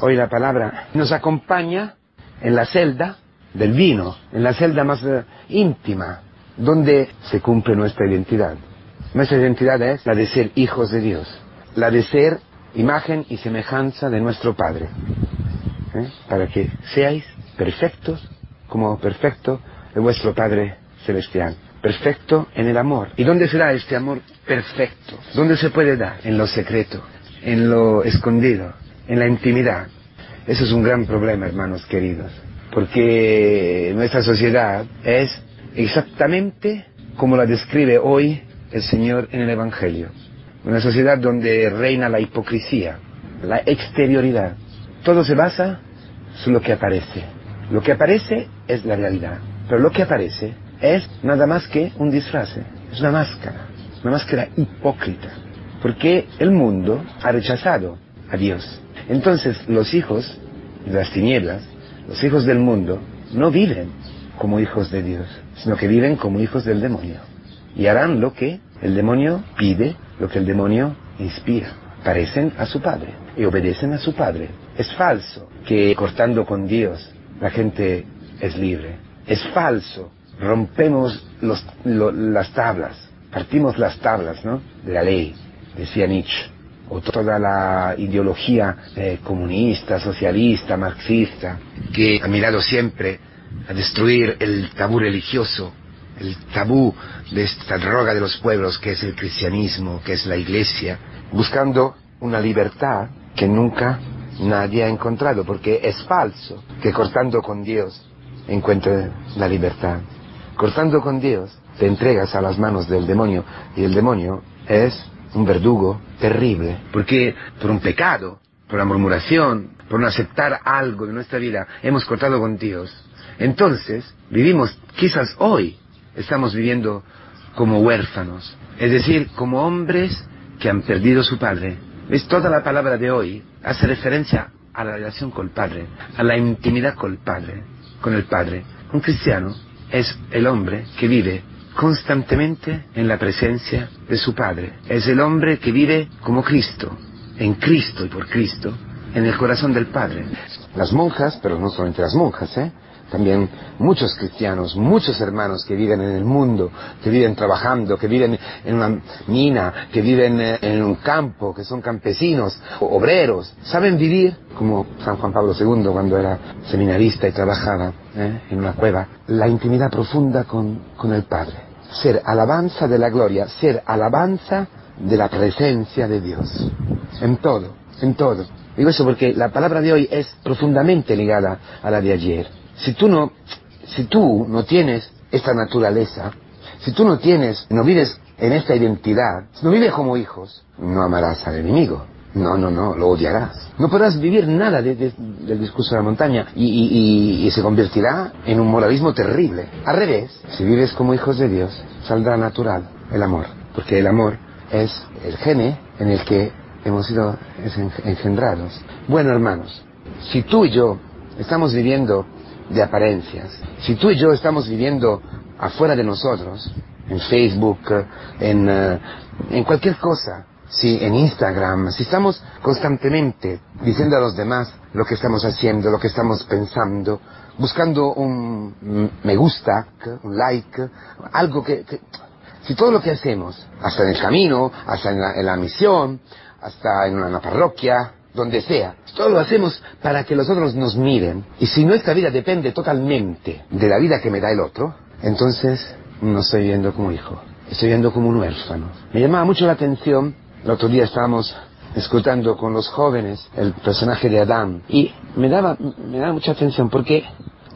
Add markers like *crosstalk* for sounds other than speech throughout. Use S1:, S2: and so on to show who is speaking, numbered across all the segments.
S1: hoy la palabra, nos acompaña en la celda del vino, en la celda más eh, íntima, donde se cumple nuestra identidad. Nuestra identidad es la de ser hijos de Dios, la de ser imagen y semejanza de nuestro Padre, ¿eh? para que seáis perfectos como perfecto de vuestro Padre Celestial, perfecto en el amor. ¿Y dónde será este amor perfecto? ¿Dónde se puede dar? En lo secreto, en lo escondido, en la intimidad. Eso es un gran problema, hermanos queridos, porque nuestra sociedad es exactamente como la describe hoy el Señor en el Evangelio. Una sociedad donde reina la hipocresía, la exterioridad. Todo se basa en lo que aparece. Lo que aparece es la realidad, pero lo que aparece es nada más que un disfraz, es una máscara, una máscara hipócrita, porque el mundo ha rechazado a Dios. Entonces los hijos de las tinieblas, los hijos del mundo, no viven como hijos de Dios, sino que viven como hijos del demonio. Y harán lo que el demonio pide, lo que el demonio inspira. Parecen a su padre y obedecen a su padre. Es falso que cortando con Dios la gente es libre. Es falso. Rompemos las tablas, partimos las tablas ¿no? de la ley, decía Nietzsche o toda la ideología eh, comunista, socialista, marxista, que ha mirado siempre a destruir el tabú religioso, el tabú de esta droga de los pueblos que es el cristianismo, que es la iglesia, buscando una libertad que nunca nadie ha encontrado, porque es falso que cortando con Dios encuentre la libertad. Cortando con Dios te entregas a las manos del demonio y el demonio es un verdugo terrible, porque por un pecado, por una murmuración, por no aceptar algo de nuestra vida, hemos cortado con Dios. Entonces, vivimos, quizás hoy, estamos viviendo como huérfanos, es decir, como hombres que han perdido su padre. ¿Ves? Toda la palabra de hoy hace referencia a la relación con el Padre, a la intimidad con el Padre, con el Padre. Un cristiano es el hombre que vive constantemente en la presencia de su Padre. Es el hombre que vive como Cristo, en Cristo y por Cristo, en el corazón del Padre. Las monjas, pero no solamente las monjas, ¿eh? también muchos cristianos, muchos hermanos que viven en el mundo, que viven trabajando, que viven en una mina, que viven eh, en un campo, que son campesinos, obreros, saben vivir como San Juan Pablo II cuando era seminarista y trabajaba ¿eh? en una cueva, la intimidad profunda con, con el Padre ser alabanza de la gloria, ser alabanza de la presencia de Dios. En todo, en todo. Digo eso porque la palabra de hoy es profundamente ligada a la de ayer. Si tú no, si tú no tienes esta naturaleza, si tú no tienes, no vives en esta identidad, si no vives como hijos, no amarás al enemigo. No, no, no, lo odiarás. No podrás vivir nada del discurso de la montaña y, se convertirá en un moralismo terrible. Al revés, si vives como hijos de Dios, saldrá natural el amor, porque el amor es el gene en el que hemos sido engendrados. Bueno, hermanos, si tú y yo estamos viviendo de apariencias, si tú y yo estamos viviendo afuera de nosotros, en Facebook, en, eh, en cualquier cosa, si en Instagram, si estamos constantemente diciendo a los demás lo que estamos haciendo, lo que estamos pensando, buscando un me gusta, un like, algo que, si todo lo que hacemos, hasta en el camino, hasta en la, misión, hasta en una, parroquia, donde sea, todo lo hacemos para que los otros nos miren, y si nuestra vida depende totalmente de la vida que me da el otro, entonces no estoy viendo como hijo, estoy viendo como un huérfano. Me llamaba mucho la atención el otro día estábamos escuchando con los jóvenes el personaje de Adán y me daba, me daba mucha atención porque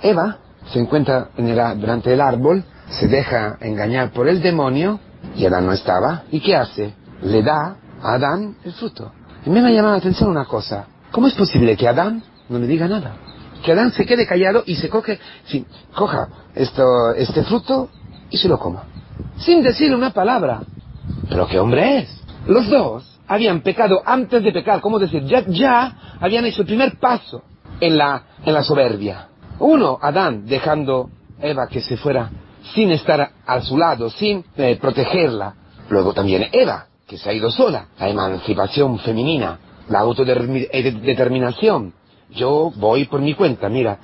S1: Eva se encuentra en el, delante el árbol, se deja engañar por el demonio y Adán no estaba. ¿Y qué hace? Le da a Adán el fruto. Y me ha llamado la atención una cosa. ¿Cómo es posible que Adán no le diga nada? Que Adán se quede callado y se coge, sí, coja esto, este fruto y se lo coma. Sin decirle una palabra. Pero qué hombre es. Los dos habían pecado antes de pecar, ¿cómo decir? Ya, ya habían hecho el primer paso en la, en la soberbia. Uno, Adán, dejando Eva que se fuera sin estar a su lado, sin eh, protegerla. Luego también Eva, que se ha ido sola. La emancipación femenina, la autodeterminación yo voy por mi cuenta. Mira,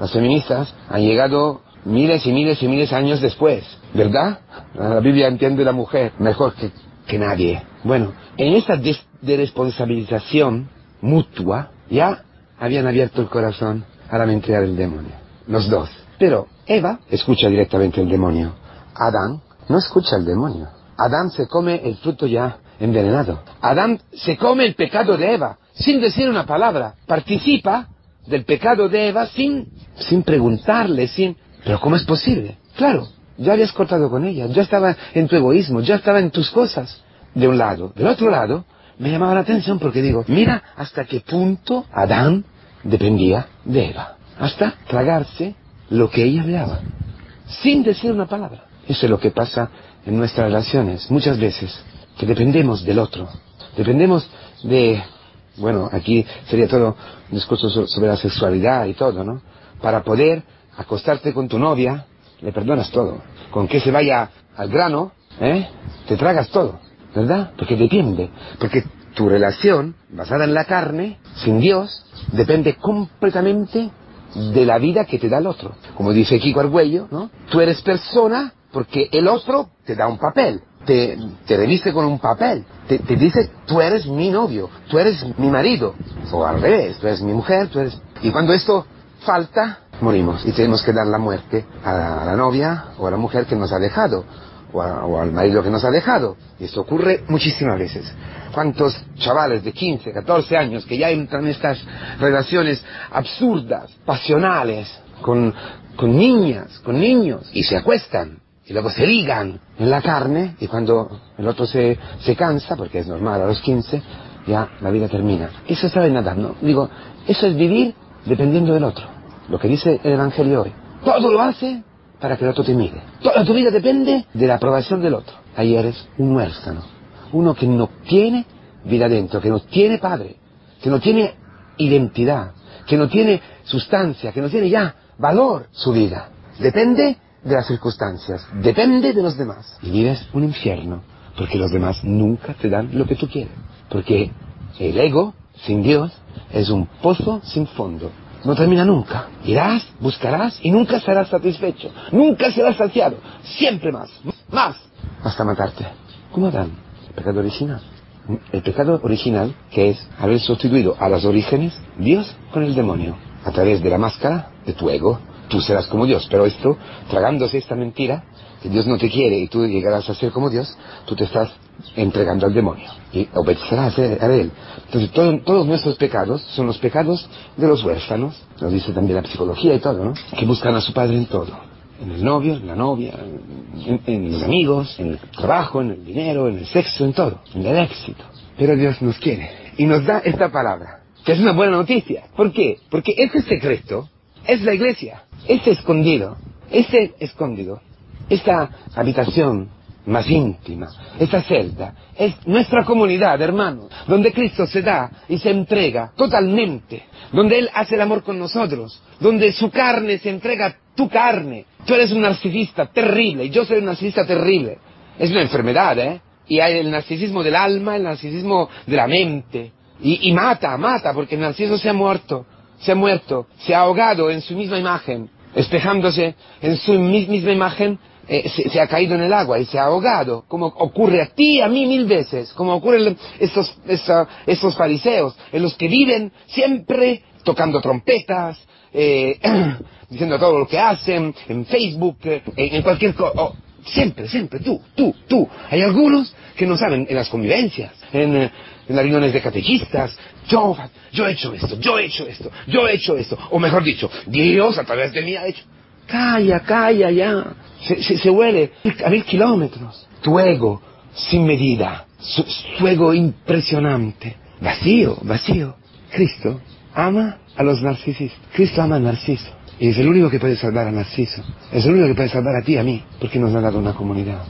S1: las feministas han llegado miles y miles y miles de años después, ¿verdad? La Biblia entiende la mujer mejor que, que nadie. Bueno, en esa responsabilización mutua ya habían abierto el corazón a la mentira del demonio, los dos. Pero Eva escucha directamente el demonio. Adán no escucha el demonio. Adán se come el fruto ya envenenado. Adán se come el pecado de Eva sin decir una palabra. Participa del pecado de Eva sin, sin preguntarle, sin... Pero ¿cómo es posible? Claro, ya habías cortado con ella, ya estaba en tu egoísmo, ya estaba en tus cosas. De un lado. Del otro lado, me llamaba la atención porque digo, mira hasta qué punto Adán dependía de Eva. Hasta tragarse lo que ella hablaba, sin decir una palabra. Eso es lo que pasa en nuestras relaciones, muchas veces, que dependemos del otro. Dependemos de, bueno, aquí sería todo un discurso sobre la sexualidad y todo, ¿no? Para poder acostarte con tu novia, le perdonas todo. Con que se vaya al grano, ¿eh? Te tragas todo, ¿verdad? Porque depende. Porque tu relación, basada en la carne, sin Dios, depende completamente de la vida que te da el otro. Como dice Kiko Argüello, ¿no? Tú eres persona porque el otro te da un papel, te, te reviste con un papel, te, te, dice, tú eres mi novio, tú eres mi marido, o al revés, tú eres mi mujer, tú eres... Y cuando esto falta, morimos y tenemos que dar la muerte a la, novia o a la mujer que nos ha dejado, o, al marido que nos ha dejado. Y esto ocurre muchísimas veces. ¿Cuántos chavales de 15, 14 años que ya entran en estas relaciones absurdas, pasionales, con, con niñas, con niños, y se acuestan? y luego se ligan en la carne y cuando el otro se, se cansa, porque es normal a los 15, ya la vida termina. Eso está en Adán, ¿no? Digo, eso es vivir dependiendo del otro. Lo que dice el Evangelio hoy. Todo lo hace para que el otro te mire. Toda tu vida depende de la aprobación del otro. Ahí eres un huérfano. Uno que no tiene vida dentro, que no tiene padre, que no tiene identidad, que no tiene sustancia, que no tiene ya valor su vida. Depende de las circunstancias, depende de los demás. Y vives un infierno, porque los demás nunca te dan lo que tú quieres. Porque el ego, sin Dios, es un pozo sin fondo. No termina nunca. Irás, buscarás y nunca serás satisfecho. Nunca serás saciado. Siempre más, más, hasta matarte. Como Adán, el pecado original. El pecado original, que es haber sustituido a los orígenes Dios con el demonio, a través de la máscara de tu ego, tú serás como Dios. Pero esto, tragándose esta mentira, que Dios no te quiere y tú llegarás a ser como Dios, tú te estás entregando al demonio y obedecerás a él. Entonces todo, todos nuestros pecados son los pecados de los huérfanos, lo dice también la psicología y todo, ¿no? Que buscan a su padre en todo. En el novio, en la novia, en, en los amigos, en el trabajo, en el dinero, en el sexo, en todo, en el éxito. Pero Dios nos quiere y nos da esta palabra, que es una buena noticia. ¿Por qué? Porque este secreto es la iglesia. Este escondido, este escondido, esta habitación más íntima, esta celda, es nuestra comunidad, hermanos, donde Cristo se da y se entrega totalmente, donde Él hace el amor con nosotros, donde su carne se entrega a tu carne. Tú eres un narcisista terrible y yo soy un narcisista terrible. Es una enfermedad, ¿eh? Y hay el narcisismo del alma, el narcisismo de la mente. Y, y mata, mata, porque el narciso se ha muerto, se ha muerto, se ha ahogado en su misma imagen espejándose en su misma imagen, eh, se, ha caído en el agua y se ha ahogado, como ocurre a ti, a mí mil veces, como ocurre estos, esa, estos fariseos, en los que viven siempre tocando trompetas, eh, *clears throat* diciendo todo lo que hacen, en Facebook, eh, en cualquier cosa. Siempre, siempre, tú, tú, tú. Hay algunos que no saben en las convivencias, en, en las reuniones de catequistas, yo, yo he hecho esto, yo he hecho esto, yo he hecho esto, o mejor dicho, Dios a través de mí ha hecho. Calla, calla ya. Se, se, se huele a mil kilómetros. Tu ego sin medida, su, ego impresionante, vacío, vacío. Cristo ama a los narcisistas. Cristo ama a Narciso. Y es el único que puede salvar a Narciso. Es el único que puede salvar a ti y a mí, porque nos ha dado una comunidad.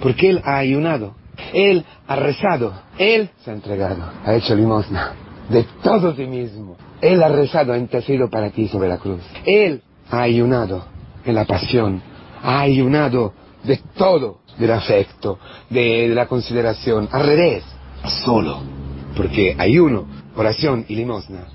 S1: Porque Él ha ayunado. Él ha rezado. Él se ha entregado. Ha hecho limosna de todo sí mismo. Él ha rezado, ha intercedido para ti sobre la cruz. Él ha ayunado en la pasión. Ha ayunado de todo. Del afecto, de, la consideración. Al revés. Solo. Porque ayuno, oración y limosna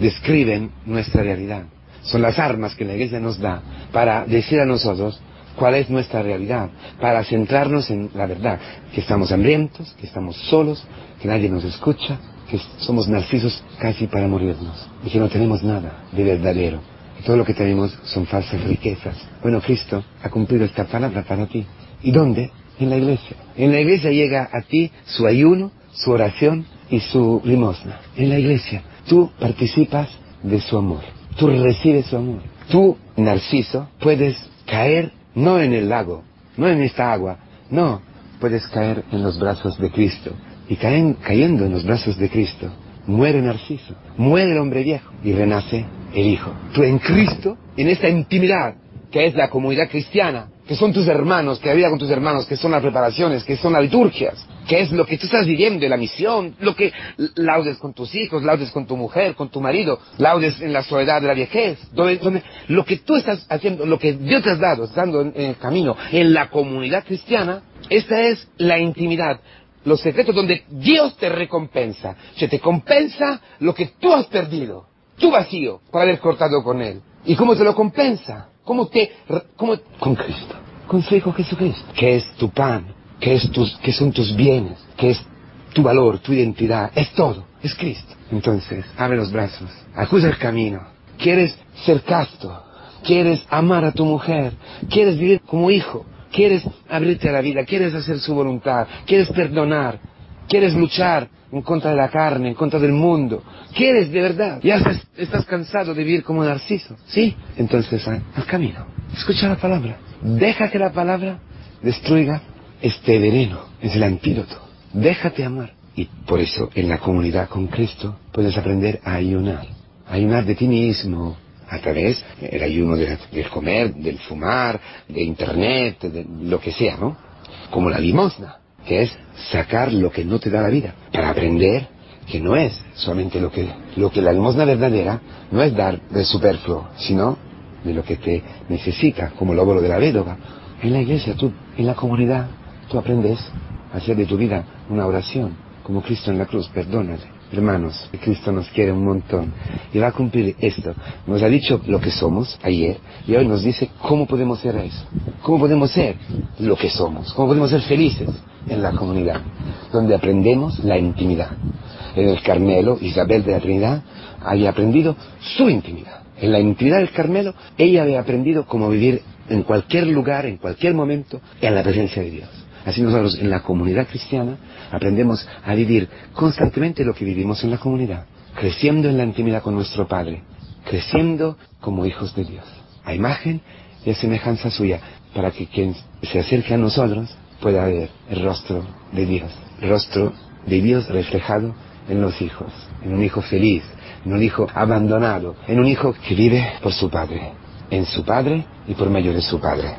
S1: describen nuestra realidad. Son las armas que la Iglesia nos da para decir a nosotros cuál es nuestra realidad, para centrarnos en la verdad, que estamos hambrientos, que estamos solos, que nadie nos escucha, que somos narcisos casi para morirnos y que no tenemos nada de verdadero. Todo lo que tenemos son falsas riquezas. Bueno, Cristo ha cumplido esta palabra para ti. ¿Y dónde? En la iglesia. En la iglesia llega a ti su ayuno, su oración y su limosna. En la iglesia tú participas de su amor. Tú recibes su amor. Tú, Narciso, puedes caer no en el lago, no en esta agua, no, puedes caer en los brazos de Cristo. Y caen, cayendo en los brazos de Cristo, muere Narciso, muere el hombre viejo y renace el Hijo. Tú en Cristo, en esta intimidad que es la comunidad cristiana, que son tus hermanos, que la con tus hermanos, que son las preparaciones, que son las liturgias, que es lo que tú estás viviendo, la misión, lo que laudes con tus hijos, laudes con tu mujer, con tu marido, laudes en la soledad de la viejez, donde, lo que tú estás haciendo, lo que Dios te has dado, estando en, en el camino, en la comunidad cristiana, esta es la intimidad, los secretos donde Dios te recompensa. Se te compensa lo que tú has perdido, tu vacío, por haber cortado con Él. ¿Y cómo te lo compensa? ¿Cómo te, cómo, con Cristo, con su Hijo Jesucristo, que es tu pan, que, es tus, que son tus bienes, que es tu valor, tu identidad, es todo, es Cristo. Entonces, abre los brazos, acusa el camino. ¿Quieres ser casto? ¿Quieres amar a tu mujer? ¿Quieres vivir como hijo? ¿Quieres abrirte a la vida? ¿Quieres hacer su voluntad? ¿Quieres perdonar? ¿Quieres luchar en contra de la carne, en contra del mundo? ¿Quieres de verdad? ¿Ya estás, estás cansado de vivir como Narciso? ¿Sí? Entonces, al camino. Escucha la palabra. Deja que la palabra destruya este veneno. Es el antídoto. Déjate amar. Y por eso, en la comunidad con Cristo, puedes aprender a ayunar. Ayunar de ti mismo, a través del ayuno de, del comer, del fumar, de internet, de lo que sea, ¿no? Como la limosna, que es sacar lo que no te da la vida, para aprender que no es solamente lo que, lo que la limosna verdadera no es dar de superfluo, sino de lo que te necesita, como el óvulo de la védova. En la iglesia, tú, en la comunidad, tú aprendes a hacer de tu vida una oración, como Cristo en la cruz, perdónale Hermanos, Cristo nos quiere un montón y va a cumplir esto. Nos ha dicho lo que somos ayer y hoy nos dice cómo podemos ser eso. Cómo podemos ser lo que somos. Cómo podemos ser felices en la comunidad, donde aprendemos la intimidad. En el Carmelo, Isabel de la Trinidad había aprendido su intimidad. En la intimidad del Carmelo, ella había aprendido cómo vivir en cualquier lugar, en cualquier momento, en la presencia de Dios. Así nosotros en la comunidad cristiana aprendemos a vivir constantemente lo que vivimos en la comunidad, creciendo en la intimidad con nuestro Padre, creciendo como hijos de Dios, a imagen y a semejanza suya, para que quien se acerque a nosotros pueda ver el rostro de Dios, el rostro de Dios reflejado en los hijos, en un hijo feliz, en un hijo abandonado, en un hijo que vive por su Padre, en su Padre y por medio de su Padre.